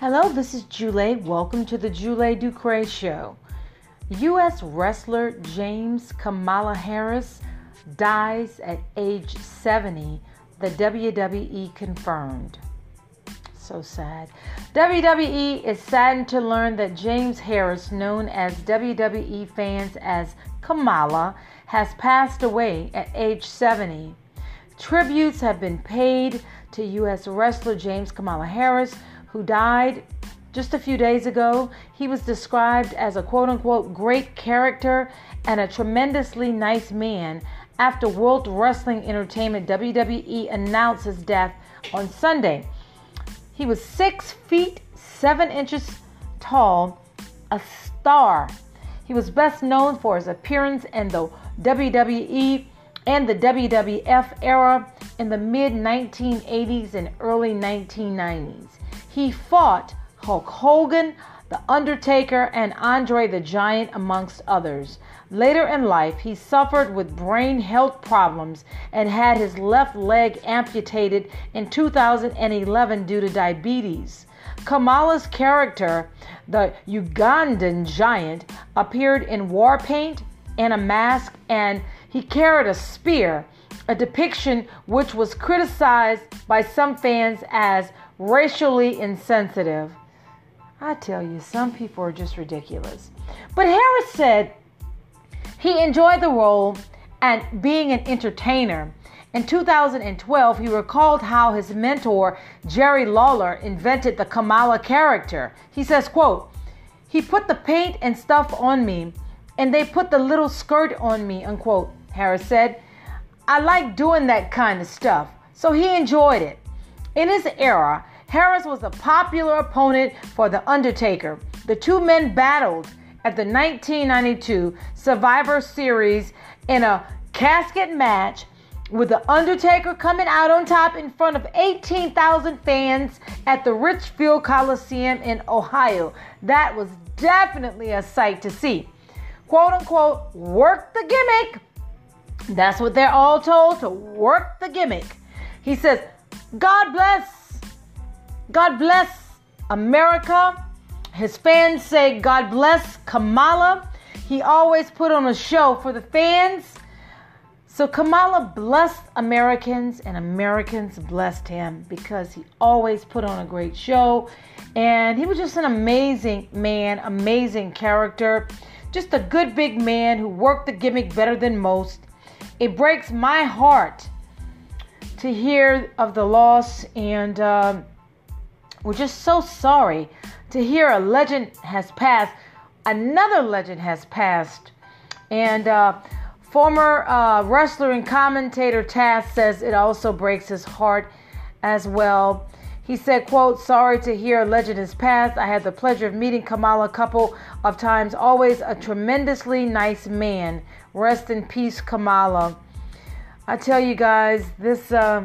Hello, this is Jule. Welcome to the Jule Ducre Show. U.S. wrestler James Kamala Harris dies at age 70, the WWE confirmed. So sad. WWE is saddened to learn that James Harris, known as WWE fans as Kamala, has passed away at age 70. Tributes have been paid to U.S. wrestler James Kamala Harris, who died just a few days ago. He was described as a quote unquote great character and a tremendously nice man after World Wrestling Entertainment WWE announced his death on Sunday. He was six feet seven inches tall, a star. He was best known for his appearance in the WWE and the WWF era in the mid 1980s and early 1990s. He fought Hulk Hogan, The Undertaker, and Andre the Giant, amongst others. Later in life, he suffered with brain health problems and had his left leg amputated in 2011 due to diabetes. Kamala's character, the Ugandan giant, appeared in war paint and a mask, and he carried a spear, a depiction which was criticized by some fans as racially insensitive. I tell you, some people are just ridiculous. But Harris said he enjoyed the role and being an entertainer. In 2012, he recalled how his mentor, Jerry Lawler, invented the Kamala character. He says, quote, he put the paint and stuff on me, and they put the little skirt on me, unquote, Harris said. I like doing that kind of stuff, so he enjoyed it. In his era, Harris was a popular opponent for The Undertaker. The two men battled at the 1992 Survivor Series in a casket match with The Undertaker coming out on top in front of 18,000 fans at the Richfield Coliseum in Ohio. That was definitely a sight to see. Quote unquote, work the gimmick. That's what they're all told to work the gimmick. He says, God bless. God bless America. His fans say, God bless Kamala. He always put on a show for the fans. So Kamala blessed Americans, and Americans blessed him because he always put on a great show. And he was just an amazing man, amazing character, just a good big man who worked the gimmick better than most. It breaks my heart to hear of the loss, and um, we're just so sorry to hear a legend has passed. Another legend has passed, and uh, former uh, wrestler and commentator Taz says it also breaks his heart as well. He said, quote, sorry to hear a legend has passed. I had the pleasure of meeting Kamala a couple of times. Always a tremendously nice man. Rest in peace, Kamala. I tell you guys, this uh,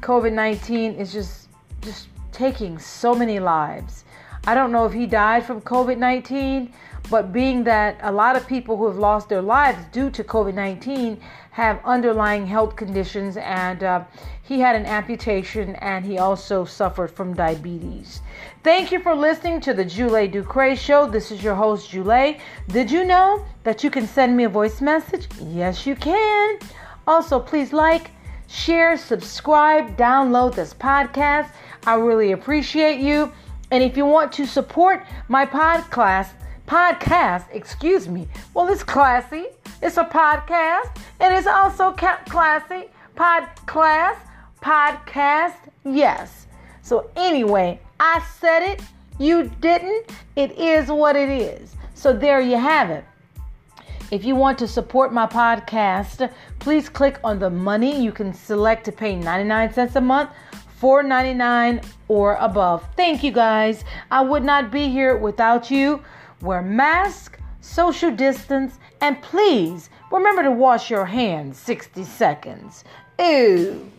COVID 19 is just, just taking so many lives. I don't know if he died from COVID 19, but being that a lot of people who have lost their lives due to COVID 19 have underlying health conditions, and uh, he had an amputation and he also suffered from diabetes. Thank you for listening to the Julie Ducre Show. This is your host, Julie. Did you know that you can send me a voice message? Yes, you can. Also, please like, share, subscribe, download this podcast. I really appreciate you. And if you want to support my podcast, podcast, excuse me, well, it's classy. It's a podcast, and it's also classy. Podcast, podcast, yes. So anyway, I said it. You didn't. It is what it is. So there you have it. If you want to support my podcast, please click on the money. You can select to pay 99 cents a month, 4.99 or above. Thank you guys. I would not be here without you. Wear mask, social distance, and please remember to wash your hands 60 seconds. Ew.